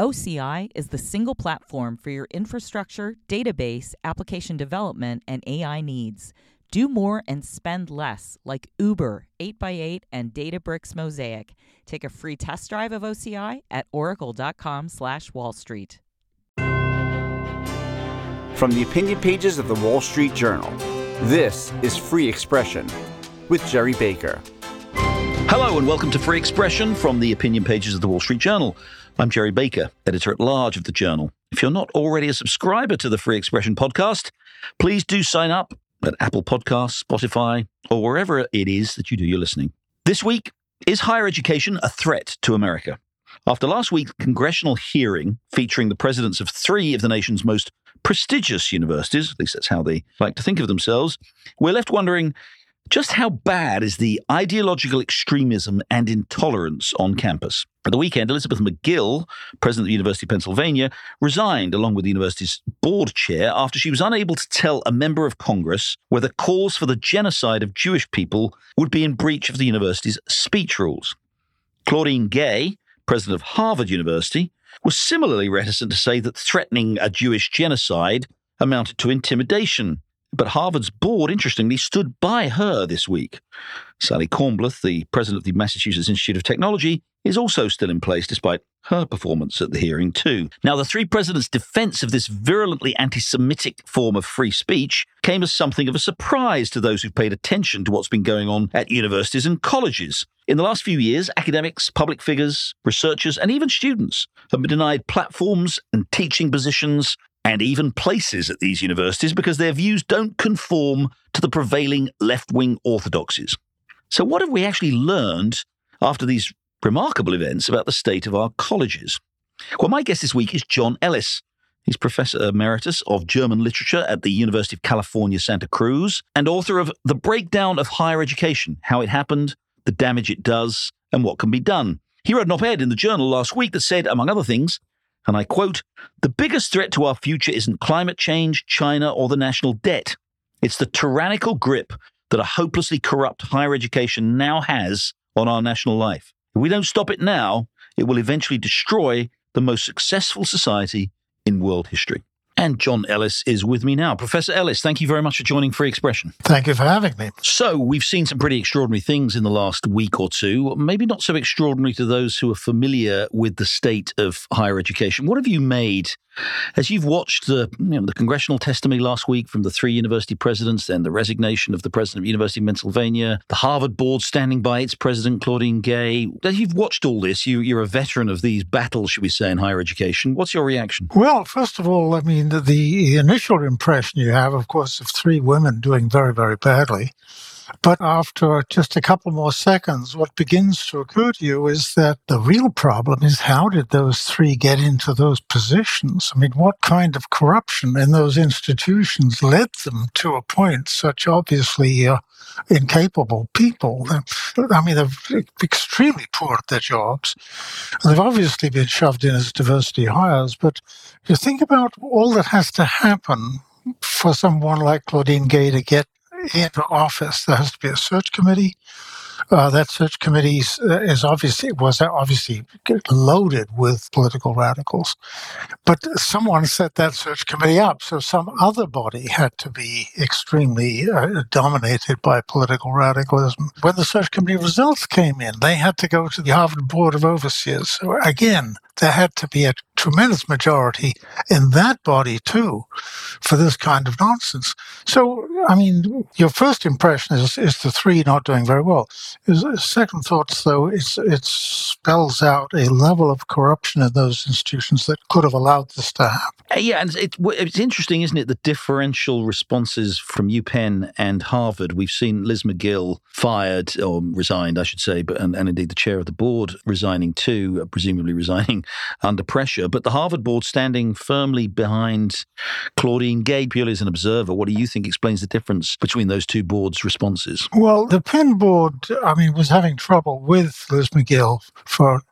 OCI is the single platform for your infrastructure, database, application development, and AI needs. Do more and spend less, like Uber, 8x8, and Databricks Mosaic. Take a free test drive of OCI at oracle.com slash Wall Street. From the opinion pages of the Wall Street Journal, this is Free Expression with Gerry Baker. Hello and welcome to Free Expression from the opinion pages of the Wall Street Journal. I'm Gerry Baker, editor at large of the Journal. If you're not already a subscriber to the Free Expression podcast, please do sign up at Apple Podcasts, Spotify, or wherever it is that you do your listening. This week, is higher education a threat to America? After last week's congressional hearing featuring the presidents of three of the nation's most prestigious universities, at least that's how they like to think of themselves, we're left wondering just how bad is the ideological extremism and intolerance on campus? At the weekend, Elizabeth Magill, president of the University of Pennsylvania, resigned along with the university's board chair after she was unable to tell a member of Congress whether calls for the genocide of Jewish people would be in breach of the university's speech rules. Claudine Gay, president of Harvard University, was similarly reticent to say that threatening a Jewish genocide amounted to intimidation but Harvard's board, interestingly, stood by her this week. Sally Kornbluth, the president of the Massachusetts Institute of Technology, is also still in place despite her performance at the hearing, too. Now, the three presidents' defense of this virulently anti Semitic form of free speech came as something of a surprise to those who've paid attention to what's been going on at universities and colleges. In the last few years, academics, public figures, researchers, and even students have been denied platforms and teaching positions and even places at these universities because their views don't conform to the prevailing left wing orthodoxies. So, what have we actually learned after these remarkable events about the state of our colleges? Well, my guest this week is John Ellis. He's Professor Emeritus of German Literature at the University of California, Santa Cruz, and author of The Breakdown of Higher Education How It Happened, the Damage It Does, and What Can Be Done. He wrote an op ed in the journal last week that said, among other things, and I quote The biggest threat to our future isn't climate change, China, or the national debt. It's the tyrannical grip that a hopelessly corrupt higher education now has on our national life. If we don't stop it now, it will eventually destroy the most successful society in world history. And John Ellis is with me now. Professor Ellis, thank you very much for joining Free Expression. Thank you for having me. So, we've seen some pretty extraordinary things in the last week or two, maybe not so extraordinary to those who are familiar with the state of higher education. What have you made as you've watched the, you know, the congressional testimony last week from the three university presidents, then the resignation of the president of University of Pennsylvania, the Harvard board standing by its president, Claudine Gay, as you've watched all this, you, you're a veteran of these battles, should we say, in higher education. What's your reaction? Well, first of all, I mean, the, the initial impression you have, of course, of three women doing very, very badly. But after just a couple more seconds, what begins to occur to you is that the real problem is how did those three get into those positions? I mean, what kind of corruption in those institutions led them to appoint such obviously uh, incapable people? I mean, they're extremely poor at their jobs. They've obviously been shoved in as diversity hires, but you think about all that has to happen for someone like Claudine Gay to get into office, there has to be a search committee. Uh, that search committee uh, is obviously was obviously loaded with political radicals, but someone set that search committee up. So some other body had to be extremely uh, dominated by political radicalism. When the search committee results came in, they had to go to the Harvard Board of Overseers. So again, there had to be a tremendous majority in that body too for this kind of nonsense. So, I mean, your first impression is, is the three not doing very well. Second thoughts, though, it's, it spells out a level of corruption in those institutions that could have allowed this to happen. Uh, yeah, and it, it's interesting, isn't it, the differential responses from UPenn and Harvard. We've seen Liz Magill fired or resigned, I should say, but and, and indeed the chair of the board resigning too, presumably resigning under pressure. But the Harvard board standing firmly behind Claudine Gay, purely as an observer. What do you think explains the difference between those two boards' responses? Well, the Penn board, I mean, was having trouble with Liz Magill for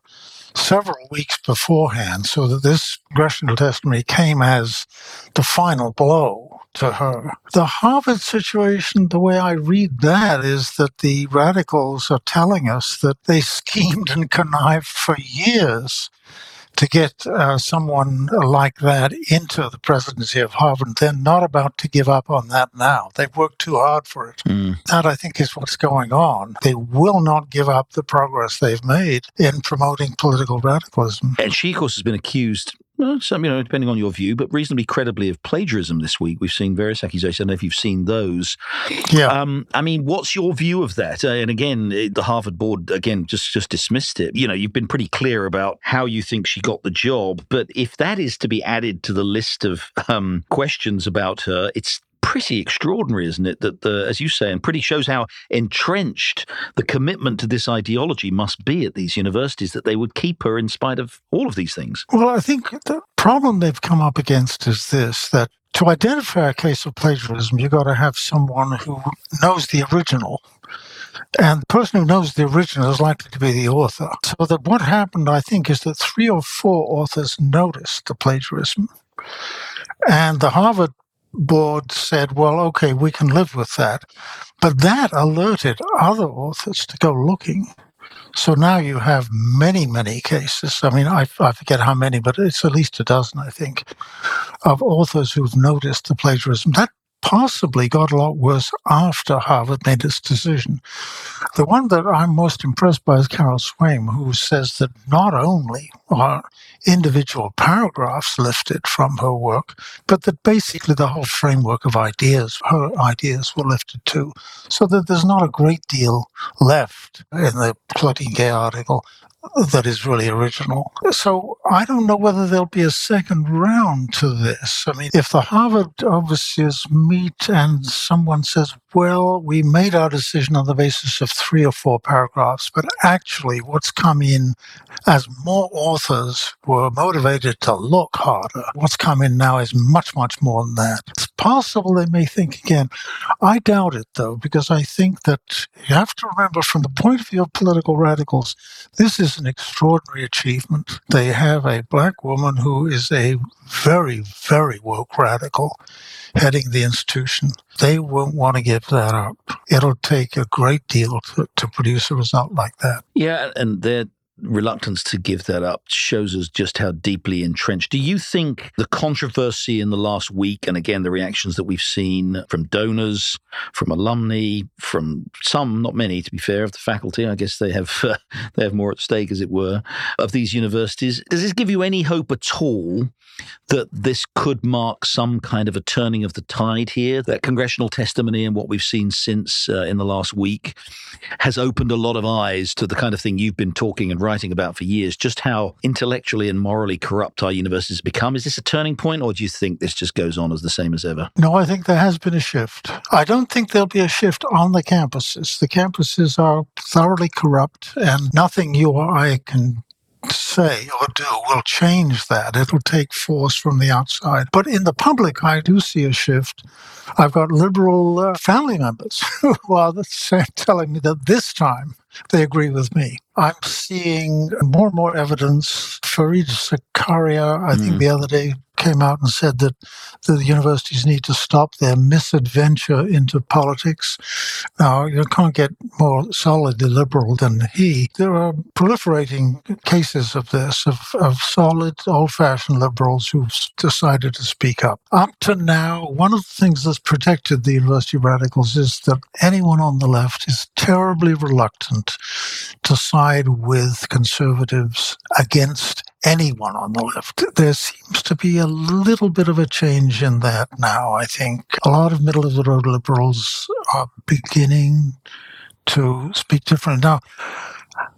several weeks beforehand, so that this congressional testimony came as the final blow to her. The Harvard situation, the way I read that is that the radicals are telling us that they schemed and connived for years to get uh, someone like that into the presidency of Harvard. They're not about to give up on that now. They've worked too hard for it. Mm. That, I think, is what's going on. They will not give up the progress they've made in promoting political radicalism. And she, of course, has been accused well, some, you know, depending on your view, but reasonably credibly of plagiarism this week. We've seen various accusations. I don't know if you've seen those. Yeah. Um, I mean, what's your view of that? Uh, and again, it, the Harvard board again just just dismissed it. You know, you've been pretty clear about how you think she got the job, but if that is to be added to the list of um, questions about her, it's pretty extraordinary, isn't it? That the, as you say, and pretty shows how entrenched the commitment to this ideology must be at these universities that they would keep her in spite of all of these things. Well, I think the problem they've come up against is this: that to identify a case of plagiarism, you've got to have someone who knows the original. And the person who knows the original is likely to be the author. So that what happened, I think, is that three or four authors noticed the plagiarism. And the Harvard board said, well, okay, we can live with that. But that alerted other authors to go looking. So now you have many, many cases. I mean, I, I forget how many, but it's at least a dozen, I think, of authors who've noticed the plagiarism. That possibly got a lot worse after Harvard made its decision. The one that I'm most impressed by is Carol Swain, who says that not only are individual paragraphs lifted from her work, but that basically the whole framework of ideas, her ideas were lifted too. So that there's not a great deal left in the Claudine Gay article that is really original. So I don't know whether there'll be a second round to this. I mean, if the Harvard officers meet and someone says, well, we made our decision on the basis of three or four paragraphs, but actually what's come in as more authors were motivated to look harder, what's come in now is much, much more than that. It's possible they may think again. I doubt it, though, because I think that you have to remember from the point of view of political radicals, this is an extraordinary achievement. They have a black woman who is a very, very woke radical heading the institution. They won't want to give that up. It'll take a great deal to, to produce a result like that. Yeah, and they're reluctance to give that up shows us just how deeply entrenched. Do you think the controversy in the last week, and again, the reactions that we've seen from donors, from alumni, from some, not many, to be fair, of the faculty, I guess they have uh, they have more at stake, as it were, of these universities. Does this give you any hope at all that this could mark some kind of a turning of the tide here? That congressional testimony and what we've seen since uh, in the last week has opened a lot of eyes to the kind of thing you've been talking and writing about for years, just how intellectually and morally corrupt our universities become. Is this a turning point, or do you think this just goes on as the same as ever? No, I think there has been a shift. I don't think there'll be a shift on the campuses. The campuses are thoroughly corrupt, and nothing you or I can say or do will change that. It'll take force from the outside. But in the public, I do see a shift. I've got liberal uh, family members who are telling me that this time they agree with me. I'm seeing more and more evidence. Fareed Zakaria, I mm. think the other day, came out and said that the universities need to stop their misadventure into politics. Now, you can't get more solidly liberal than he. There are proliferating cases of this, of, of solid, old fashioned liberals who've decided to speak up. Up to now, one of the things that's protected the university radicals is that anyone on the left is terribly reluctant to side with conservatives against anyone on the left. There seems to be a little bit of a change in that now, I think. A lot of middle of the road liberals are beginning to speak different. Now,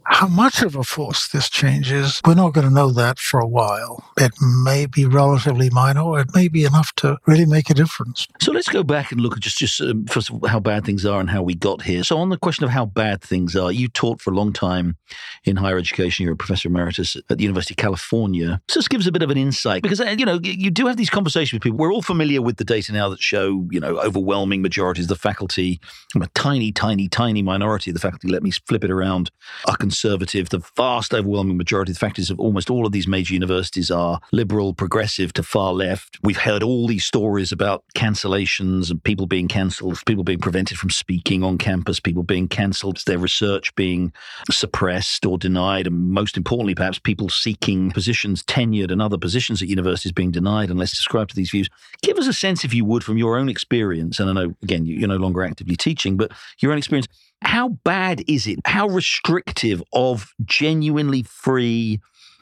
how much of a force this change is, we're not going to know that for a while. It may be relatively minor, or it may be enough to really make a difference. So let's go back and look at just, just um, first of all, how bad things are and how we got here. So, on the question of how bad things are, you taught for a long time in higher education. You're a professor emeritus at the University of California. So, this gives a bit of an insight because, uh, you know, you do have these conversations with people. We're all familiar with the data now that show, you know, overwhelming majorities of the faculty, a tiny, tiny, tiny minority of the faculty, let me flip it around, are conservative. The vast overwhelming majority the faculties of almost all of these major universities are liberal, progressive to far left. We've heard all these stories about cancellations and people being cancelled, people being prevented from speaking on campus, people being cancelled, their research being suppressed or denied, and most importantly, perhaps people seeking positions tenured and other positions at universities being denied unless subscribed to these views. Give us a sense, if you would, from your own experience, and I know, again, you're no longer actively teaching, but your own experience, how bad is it? How restrictive of genuinely free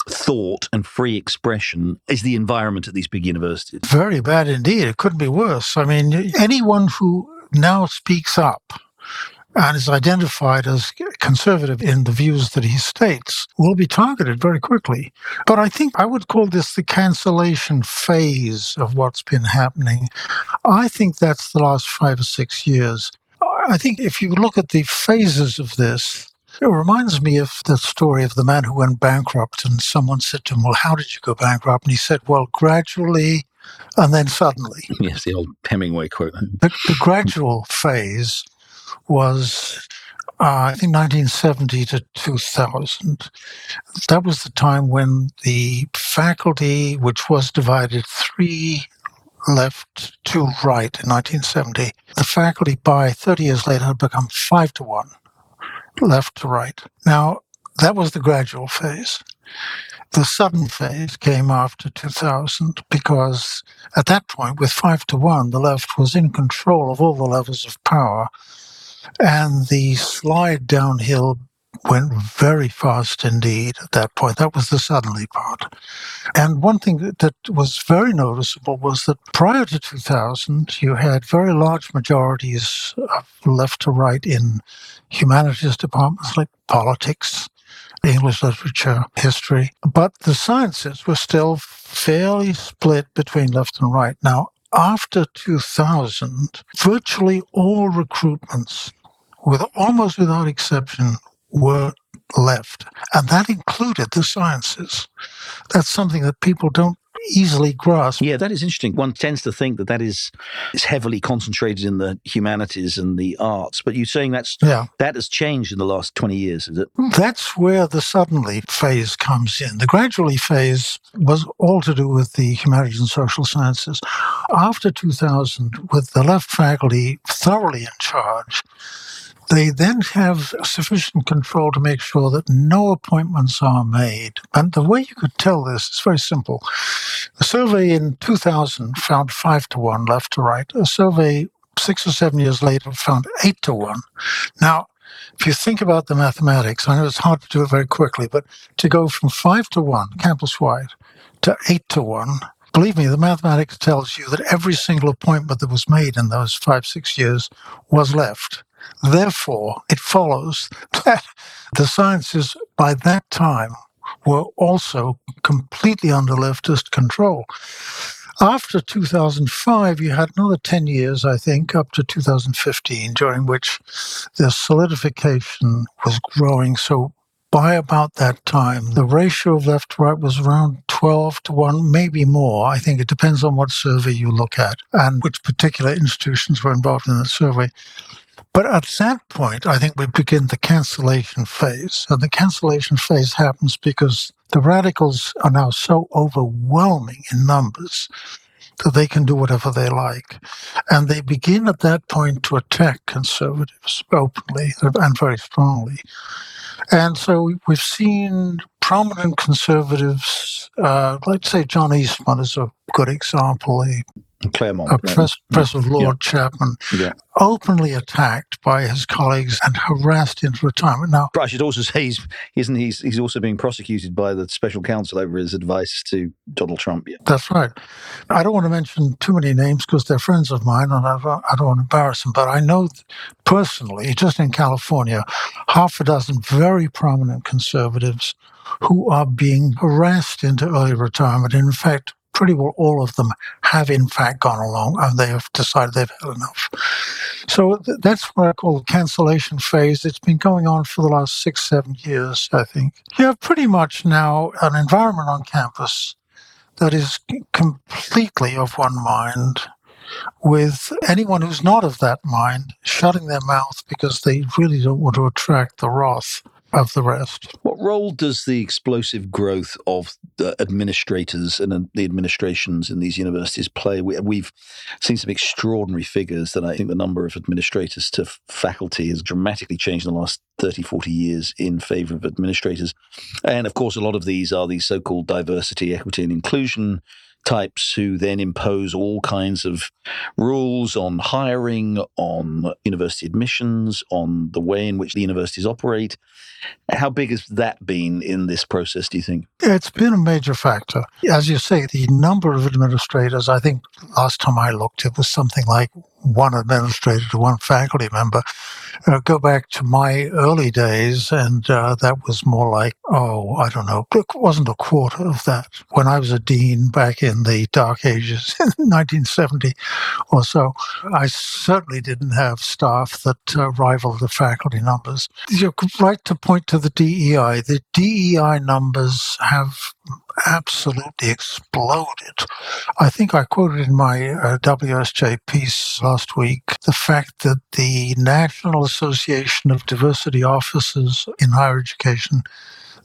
thought and free expression is the environment at these big universities? Very bad indeed. It couldn't be worse. I mean, anyone who now speaks up and is identified as conservative in the views that he states will be targeted very quickly. But I think I would call this the cancellation phase of what's been happening. I think that's the last five or six years. I think if you look at the phases of this, it reminds me of the story of the man who went bankrupt, and someone said to him, Well, how did you go bankrupt? And he said, Well, gradually and then suddenly. Yes, the old Hemingway quote. The, the gradual phase was, uh, I think, 1970 to 2000. That was the time when the faculty, which was divided three left to right in 1970, the faculty by 30 years later had become five to one left to right. Now, that was the gradual phase. The sudden phase came after 2000 because at that point, with five to one, the left was in control of all the levels of power. And the slide downhill went very fast indeed at that point. That was the suddenly part. And one thing that, was very noticeable was that prior to 2000, you had very large majorities of left to right in humanities departments like politics, English literature, history. But the sciences were still fairly split between left and right. Now, after 2000, virtually all recruitments, with almost without exception, were left. And that included the sciences. That's something that people don't easily grasp. Yeah, that is interesting. One tends to think that that is is heavily concentrated in the humanities and the arts, but you're saying that's yeah. that has changed in the last 20 years, is it? That's where the suddenly phase comes in. The gradually phase was all to do with the humanities and social sciences. After 2000, with the left faculty thoroughly in charge, they then have sufficient control to make sure that no appointments are made. And the way you could tell this is very simple. A survey in 2000 found five to one left to right. A survey six or seven years later found eight to one. Now, if you think about the mathematics, I know it's hard to do it very quickly, but to go from five to one campus wide to eight to one, believe me, the mathematics tells you that every single appointment that was made in those five, six years was left. Therefore, it follows that the sciences by that time were also completely under leftist control. After 2005, you had another 10 years, I think, up to 2015, during which the solidification was growing. So by about that time, the ratio of left to right was around 12 to 1, maybe more. I think it depends on what survey you look at and which particular institutions were involved in the survey. But at that point, I think we begin the cancellation phase. And the cancellation phase happens because the radicals are now so overwhelming in numbers that they can do whatever they like. And they begin at that point to attack conservatives openly and very strongly. And so we've seen prominent conservatives, uh, let's say John Eastman is a good example, Claremont. A press, press of Lord yeah. Chapman, yeah. openly attacked by his colleagues and harassed into retirement. Now, but I should also say he's isn't he's he's also being prosecuted by the special counsel over his advice to Donald Trump. Yeah. That's right. I don't want to mention too many names because they're friends of mine, and I don't, I don't want to embarrass them. But I know personally, just in California, half a dozen very prominent conservatives who are being harassed into early retirement. In fact, pretty well all of them have in fact gone along and they have decided they've had enough. So th- that's what I call the cancellation phase. It's been going on for the last six, seven years, I think. You have pretty much now an environment on campus that is completely of one mind with anyone who's not of that mind shutting their mouth because they really don't want to attract the wrath of the rest. What role does the explosive growth of the administrators and the administrations in these universities play? We, have seen some extraordinary figures that I think the number of administrators to faculty has dramatically changed in the last 30, 40 years in favor of administrators. And of course, a lot of these are these so called diversity, equity, and inclusion types who then impose all kinds of rules on hiring, on university admissions, on the way in which the universities operate. How big has that been in this process, do you think? It's been a major factor. As you say, the number of administrators, I think last time I looked, it was something like one administrator to one faculty member. Uh, go back to my early days, and uh, that was more like, oh, I don't know, it wasn't a quarter of that. When I was a dean back in the dark ages, in 1970 or so, I certainly didn't have staff that uh, rivaled the faculty numbers. You're right to point to the DEI. The DEI numbers have absolutely exploded. I think I quoted in my uh, WSJ piece last week the fact that the National Association of Diversity Officers in Higher Education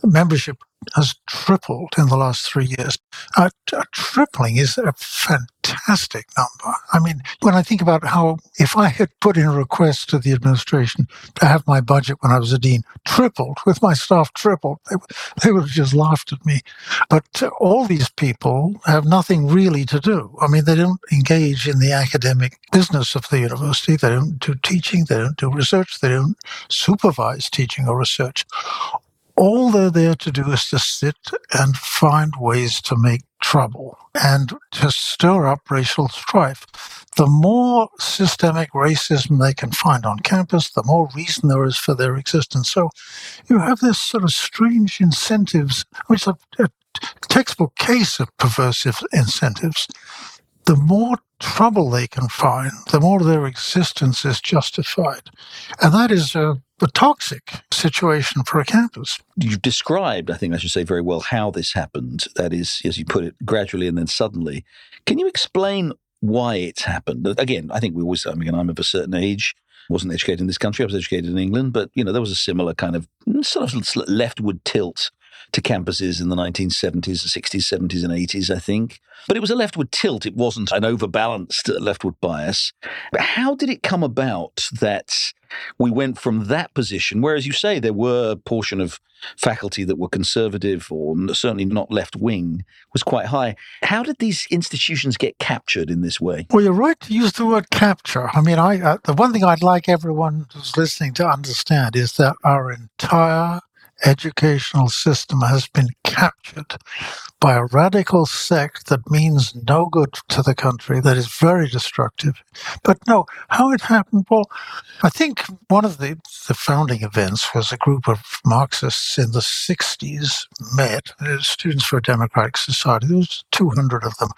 membership has tripled in the last three years. Uh, a tripling is a fantastic number. I mean, when I think about how, if I had put in a request to the administration to have my budget when I was a dean tripled, with my staff tripled, they, they would have just laughed at me. But uh, all these people have nothing really to do. I mean, they don't engage in the academic business of the university. They don't do teaching. They don't do research. They don't supervise teaching or research all they're there to do is to sit and find ways to make trouble and to stir up racial strife. The more systemic racism they can find on campus, the more reason there is for their existence. So you have this sort of strange incentives, which is a, a textbook case of perversive incentives. The more trouble they can find, the more their existence is justified. And that is a a toxic situation for a campus. You've described, I think I should say very well, how this happened. That is, as you put it, gradually and then suddenly. Can you explain why it's happened? Again, I think we always, I mean, I'm of a certain age. wasn't educated in this country. I was educated in England, but you know there was a similar kind of sort of leftward tilt to campuses in the 1970s, 60s, 70s, and 80s, I think. But it was a leftward tilt. It wasn't an overbalanced leftward bias. But how did it come about that we went from that position, where, as you say, there were a portion of faculty that were conservative or certainly not left wing, was quite high. How did these institutions get captured in this way? Well, you're right to use the word capture. I mean, I uh, the one thing I'd like everyone who's listening to understand is that our entire educational system has been captured by a radical sect that means no good to the country, that is very destructive. But no, how it happened? Well, I think one of the, the founding events was a group of Marxists in the 60s met, uh, Students for a Democratic Society. There was 200 of them.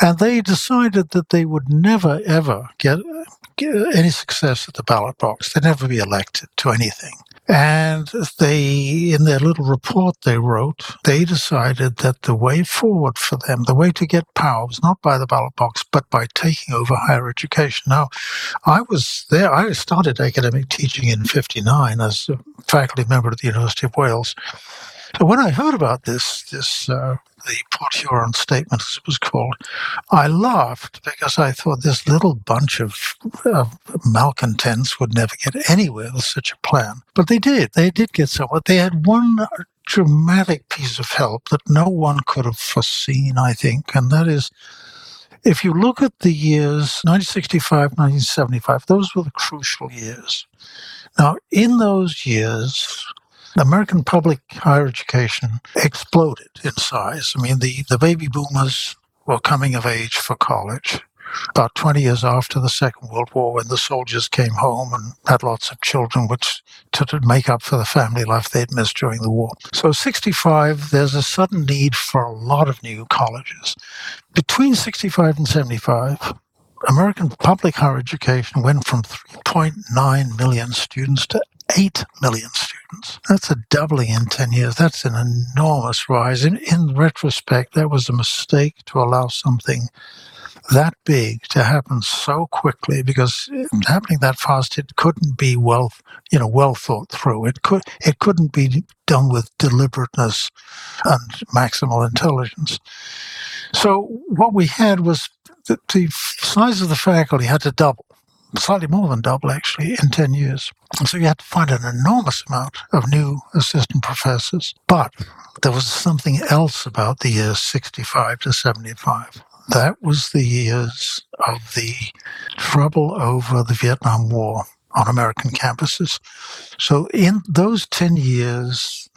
And they decided that they would never, ever get, uh, get any success at the ballot box. They'd never be elected to anything. And they, in their little report they wrote, they decided that the way forward for them, the way to get power was not by the ballot box, but by taking over higher education. Now, I was there, I started academic teaching in 59 as a faculty member at the University of Wales. So when I heard about this, this uh, the Port Huron statement, as it was called, I laughed because I thought this little bunch of, of malcontents would never get anywhere with such a plan. But they did. They did get somewhere. They had one dramatic piece of help that no one could have foreseen, I think, and that is if you look at the years 1965, 1975, those were the crucial years. Now, in those years, American public higher education exploded in size. I mean, the, the baby boomers were coming of age for college about 20 years after the Second World War when the soldiers came home and had lots of children, which to make up for the family life they'd missed during the war. So 65, there's a sudden need for a lot of new colleges. Between 65 and 75, American public higher education went from 3.9 million students to 8 million students. That's a doubling in 10 years. That's an enormous rise. In, in retrospect, that was a mistake to allow something that big to happen so quickly because happening that fast, it couldn't be well, you know, well thought through. It could, it couldn't be done with deliberateness and maximal intelligence. So what we had was the size of the faculty had to double slightly more than double actually in 10 years. So you had to find an enormous amount of new assistant professors. But there was something else about the years 65 to 75. That was the years of the trouble over the Vietnam War on American campuses. So in those 10 years,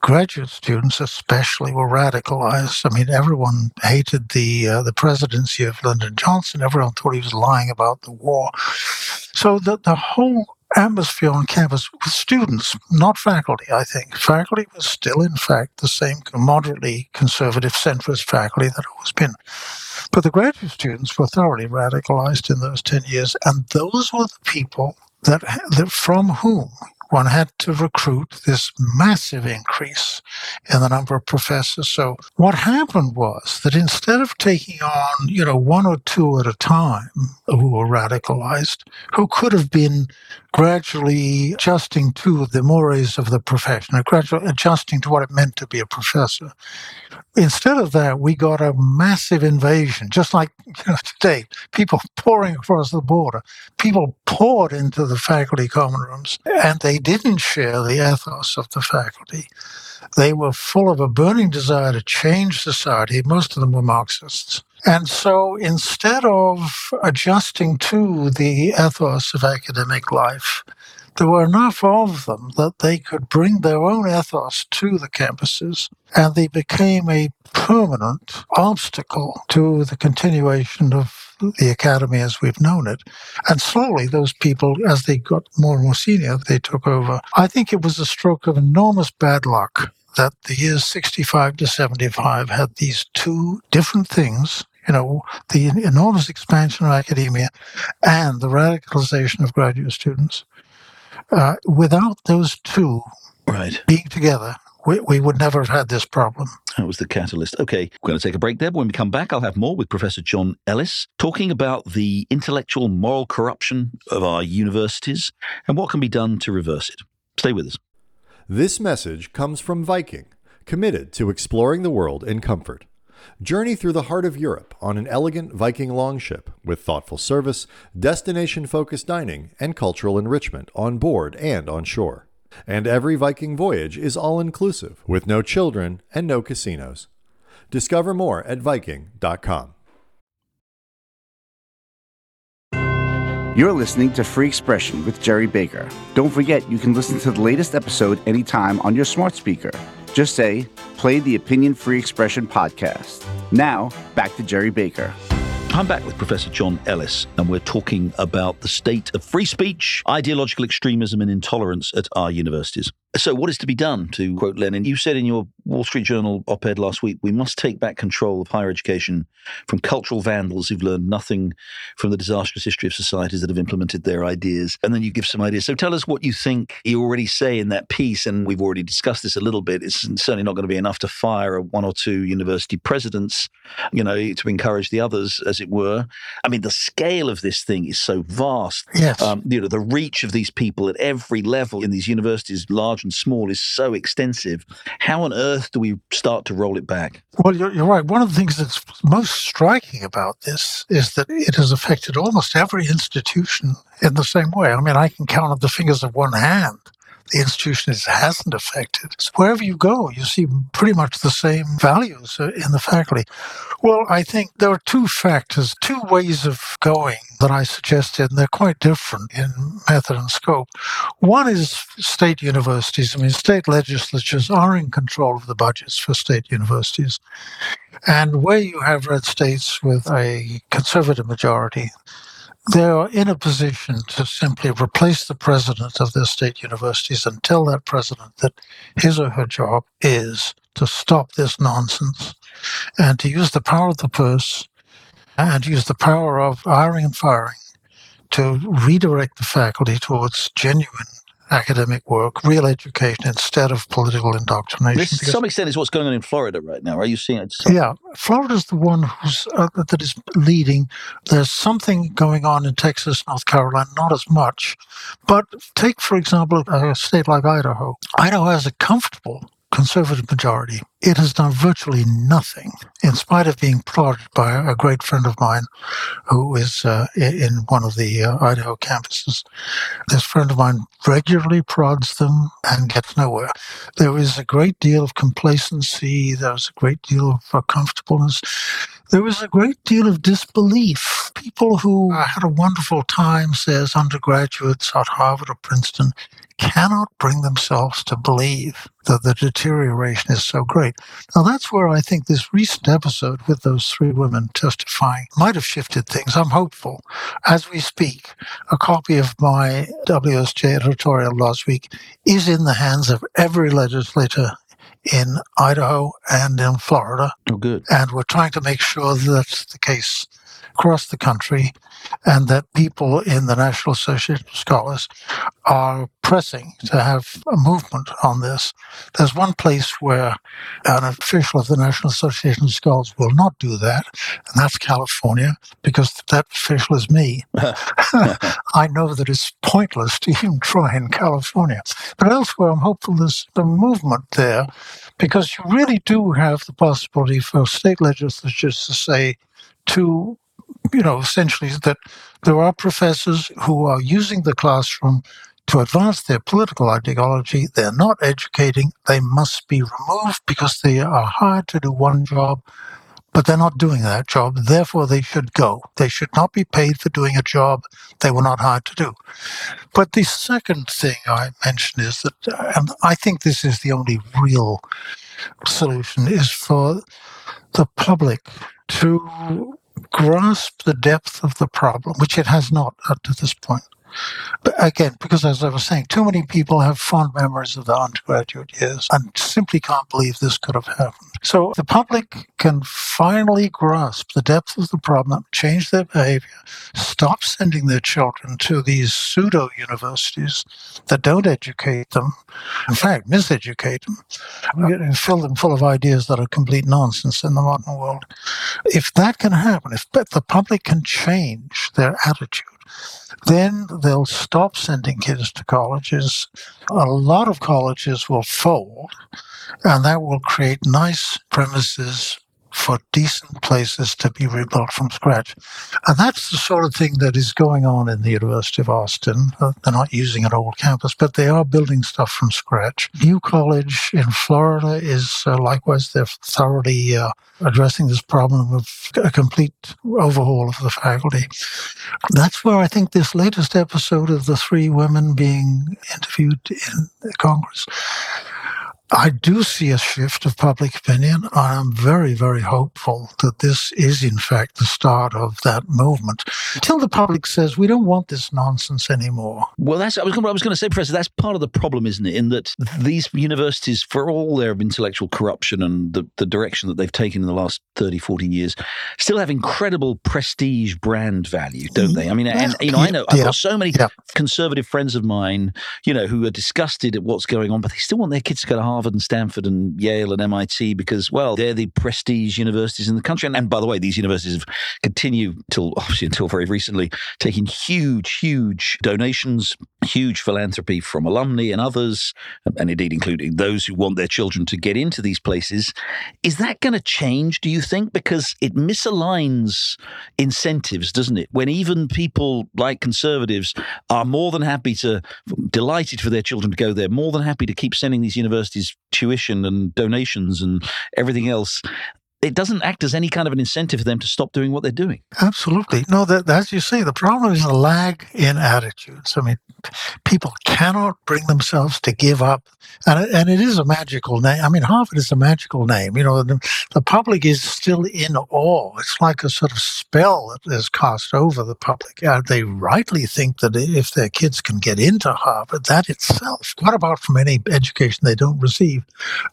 graduate students especially were radicalized. I mean, everyone hated the uh, the presidency of Lyndon Johnson. Everyone thought he was lying about the war. So the, the whole atmosphere on campus with students, not faculty, I think. Faculty was still, in fact, the same moderately conservative centrist faculty that it always been. But the graduate students were thoroughly radicalized in those 10 years, and those were the people that, that from whom one had to recruit this massive increase in the number of professors. So what happened was that instead of taking on, you know, one or two at a time who were radicalized, who could have been gradually adjusting to the mores of the profession, gradually adjusting to what it meant to be a professor. Instead of that, we got a massive invasion, just like you know, today, people pouring across the border. People poured into the faculty common rooms, and they didn't share the ethos of the faculty. They were full of a burning desire to change society. Most of them were Marxists. And so instead of adjusting to the ethos of academic life, there were enough of them that they could bring their own ethos to the campuses, and they became a permanent obstacle to the continuation of the academy as we've known it. And slowly, those people, as they got more and more senior, they took over. I think it was a stroke of enormous bad luck that the years 65 to 75 had these two different things you know, the enormous expansion of academia and the radicalization of graduate students. Uh, without those two right. being together, we, we would never have had this problem. That was the catalyst. Okay, we're going to take a break there. But When we come back, I'll have more with Professor John Ellis talking about the intellectual moral corruption of our universities and what can be done to reverse it. Stay with us. This message comes from Viking, committed to exploring the world in comfort. Journey through the heart of Europe on an elegant Viking longship with thoughtful service, destination focused dining, and cultural enrichment on board and on shore. And every Viking voyage is all inclusive with no children and no casinos. Discover more at Viking.com. You're listening to Free Expression with Gerry Baker. Don't forget, you can listen to the latest episode anytime on your smart speaker. Just say, play the Opinion Free Expression podcast. Now, back to Gerry Baker. I'm back with Professor John Ellis, and we're talking about the state of free speech, ideological extremism, and intolerance at our universities. So, what is to be done, to quote Lenin? You said in your Wall Street Journal op ed last week, we must take back control of higher education from cultural vandals who've learned nothing from the disastrous history of societies that have implemented their ideas. And then you give some ideas. So, tell us what you think you already say in that piece, and we've already discussed this a little bit. It's certainly not going to be enough to fire one or two university presidents, you know, to encourage the others, as it were. I mean, the scale of this thing is so vast. Yes. Um, you know, the reach of these people at every level in these universities, large and small, is so extensive. How on earth do we start to roll it back? Well, you're, you're right. One of the things that's most striking about this is that it has affected almost every institution in the same way. I mean, I can count on the fingers of one hand the institution is, hasn't affected. So wherever you go, you see pretty much the same values uh, in the faculty. Well, I think there are two factors, two ways of going that I suggested, and they're quite different in method and scope. One is state universities. I mean, state legislatures are in control of the budgets for state universities. And where you have red states with a conservative majority, they are in a position to simply replace the president of their state universities and tell that president that his or her job is to stop this nonsense and to use the power of the purse and use the power of hiring and firing to redirect the faculty towards genuine academic work, real education instead of political indoctrination. This, to some extent, is what's going on in Florida right now. Are you seeing it? Yeah, Florida's the one who's uh, that is leading. There's something going on in Texas, North Carolina, not as much. But take, for example, a state like Idaho. Idaho has a comfortable conservative majority. It has done virtually nothing, in spite of being prodded by a great friend of mine who is uh, in one of the uh, Idaho campuses. This friend of mine regularly prods them and gets nowhere. There is a great deal of complacency, there's a great deal of uh, comfortableness. There was a great deal of disbelief. People who ah. had a wonderful time, say, as undergraduates at Harvard or Princeton, cannot bring themselves to believe that the deterioration is so great. Now, that's where I think this recent episode with those three women testifying might have shifted things. I'm hopeful. As we speak, a copy of my WSJ editorial last week is in the hands of every legislator in Idaho and in Florida. Oh, good. And we're trying to make sure that's the case across the country and that people in the National Association of Scholars are pressing to have a movement on this. There's one place where an official of the National Association of Scholars will not do that, and that's California, because that official is me. I know that it's pointless to even try in California. But elsewhere, I'm hopeful there's a movement there, because you really do have the possibility for state legislatures to say, to you know, essentially that there are professors who are using the classroom to advance their political ideology. They're not educating. They must be removed because they are hired to do one job, but they're not doing that job. Therefore, they should go. They should not be paid for doing a job they were not hired to do. But the second thing I mentioned is that, and I think this is the only real solution, is for the public to grasp the depth of the problem, which it has not up to this point. But again, because as I was saying, too many people have fond memories of the undergraduate years and simply can't believe this could have happened. So the public can finally grasp the depth of the problem, change their behavior, stop sending their children to these pseudo universities that don't educate them, in fact, miseducate them, fill them full of ideas that are complete nonsense in the modern world. If that can happen, if the public can change their attitude, then they'll stop sending kids to colleges. A lot of colleges will fold, and that will create nice premises for decent places to be rebuilt from scratch. And that's the sort of thing that is going on in the University of Austin. Uh, they're not using an old campus, but they are building stuff from scratch. New College in Florida is uh, likewise, they're thoroughly uh, addressing this problem of a complete overhaul of the faculty. That's where I think this latest episode of the three women being interviewed in Congress I do see a shift of public opinion. I am very, very hopeful that this is, in fact, the start of that movement. Until the public says we don't want this nonsense anymore. Well, that's I was, I was going to say, Professor. That's part of the problem, isn't it? In that these universities, for all their intellectual corruption and the, the direction that they've taken in the last 30, 40 years, still have incredible prestige brand value, don't mm-hmm. they? I mean, and you know, I know I've yeah. got so many yeah. conservative friends of mine, you know, who are disgusted at what's going on, but they still want their kids to go to Harvard Harvard and Stanford and Yale and MIT because, well, they're the prestige universities in the country. And, and by the way, these universities have continued till obviously until very recently, taking huge, huge donations, huge philanthropy from alumni and others, and indeed including those who want their children to get into these places. Is that going to change, do you think? Because it misaligns incentives, doesn't it? When even people like conservatives are more than happy to, delighted for their children to go there, more than happy to keep sending these universities tuition and donations and everything else it doesn't act as any kind of an incentive for them to stop doing what they're doing. Absolutely. No, that, as you say, the problem is a lag in attitudes. I mean, people cannot bring themselves to give up. And, and it is a magical name. I mean, Harvard is a magical name. You know, the, the public is still in awe. It's like a sort of spell that is cast over the public. Uh, they rightly think that if their kids can get into Harvard, that itself, what about from any education they don't receive?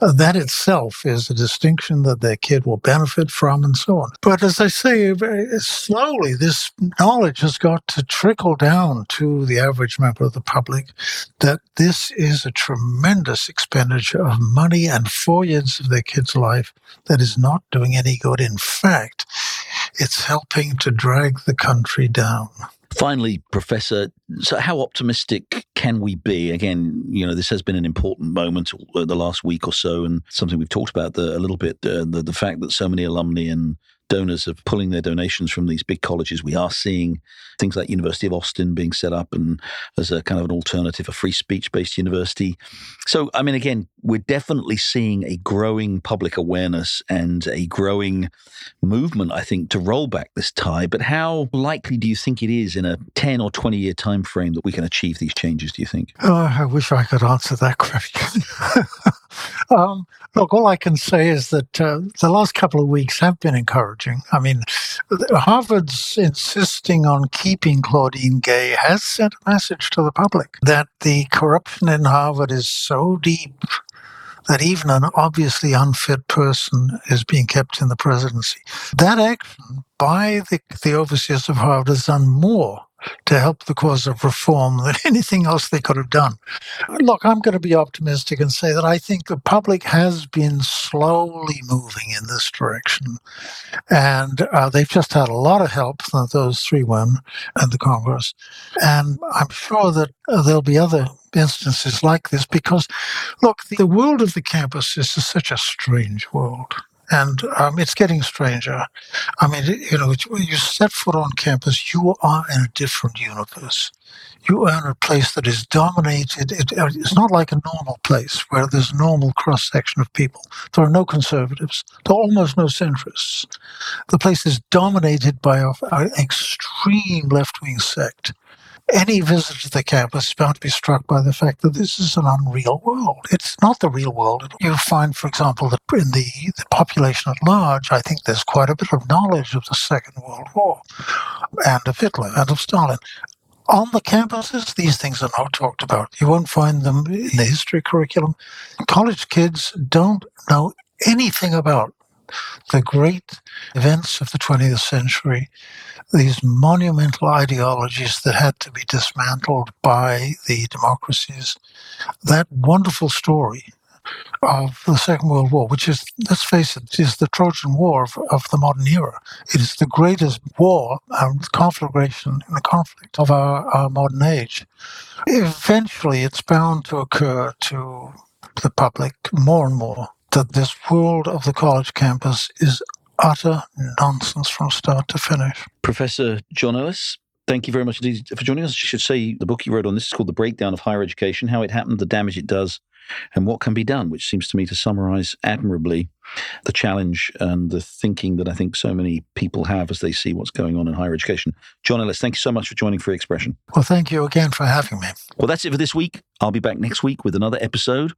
Uh, that itself is a distinction that their kid will or benefit from, and so on. But as I say, slowly this knowledge has got to trickle down to the average member of the public that this is a tremendous expenditure of money and four years of their kid's life that is not doing any good. In fact, it's helping to drag the country down. Finally, Professor, so how optimistic can we be? Again, you know, this has been an important moment uh, the last week or so, and something we've talked about the, a little bit uh, the, the fact that so many alumni and donors are pulling their donations from these big colleges. We are seeing things like University of Austin being set up and as a kind of an alternative, a free speech based university. So, I mean, again, we're definitely seeing a growing public awareness and a growing movement, I think, to roll back this tie. But how likely do you think it is in a 10 or 20 year time frame that we can achieve these changes, do you think? Oh, I wish I could answer that question. um, look, all I can say is that uh, the last couple of weeks have been encouraging. I mean, Harvard's insisting on keeping Claudine Gay has sent a message to the public that the corruption in Harvard is so deep that even an obviously unfit person is being kept in the presidency. That action by the, the overseers of Harvard has done more to help the cause of reform than anything else they could have done. Look, I'm going to be optimistic and say that I think the public has been slowly moving in this direction. And uh, they've just had a lot of help those three women and the Congress. And I'm sure that uh, there'll be other instances like this because, look, the world of the campus is such a strange world and um, it's getting stranger. I mean, you know, you set foot on campus, you are in a different universe. You are in a place that is dominated. It, uh, it's not like a normal place where there's normal cross section of people. There are no conservatives. There are almost no centrists. The place is dominated by an extreme left wing sect any visitor to the campus is bound to be struck by the fact that this is an unreal world. It's not the real world. You find, for example, that in the, the population at large, I think there's quite a bit of knowledge of the Second World War and of Hitler and of Stalin. On the campuses, these things are not talked about. You won't find them in the history curriculum. College kids don't know anything about the great events of the 20th century these monumental ideologies that had to be dismantled by the democracies. That wonderful story of the Second World War, which is, let's face it, is the Trojan War of, of the modern era. It is the greatest war and conflagration in the conflict of our, our modern age. Eventually, it's bound to occur to the public more and more that this world of the college campus is utter nonsense from start to finish. Professor John Ellis, thank you very much indeed for joining us. I should say the book you wrote on this is called The Breakdown of Higher Education How It Happened, the Damage It Does, and What Can Be Done, which seems to me to summarize admirably the challenge and the thinking that I think so many people have as they see what's going on in higher education. John Ellis, thank you so much for joining Free Expression. Well, thank you again for having me. Well, that's it for this week. I'll be back next week with another episode.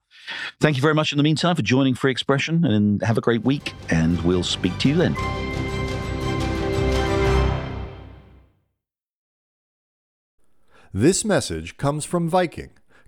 Thank you very much in the meantime for joining Free Expression and have a great week, and we'll speak to you then. This message comes from Viking,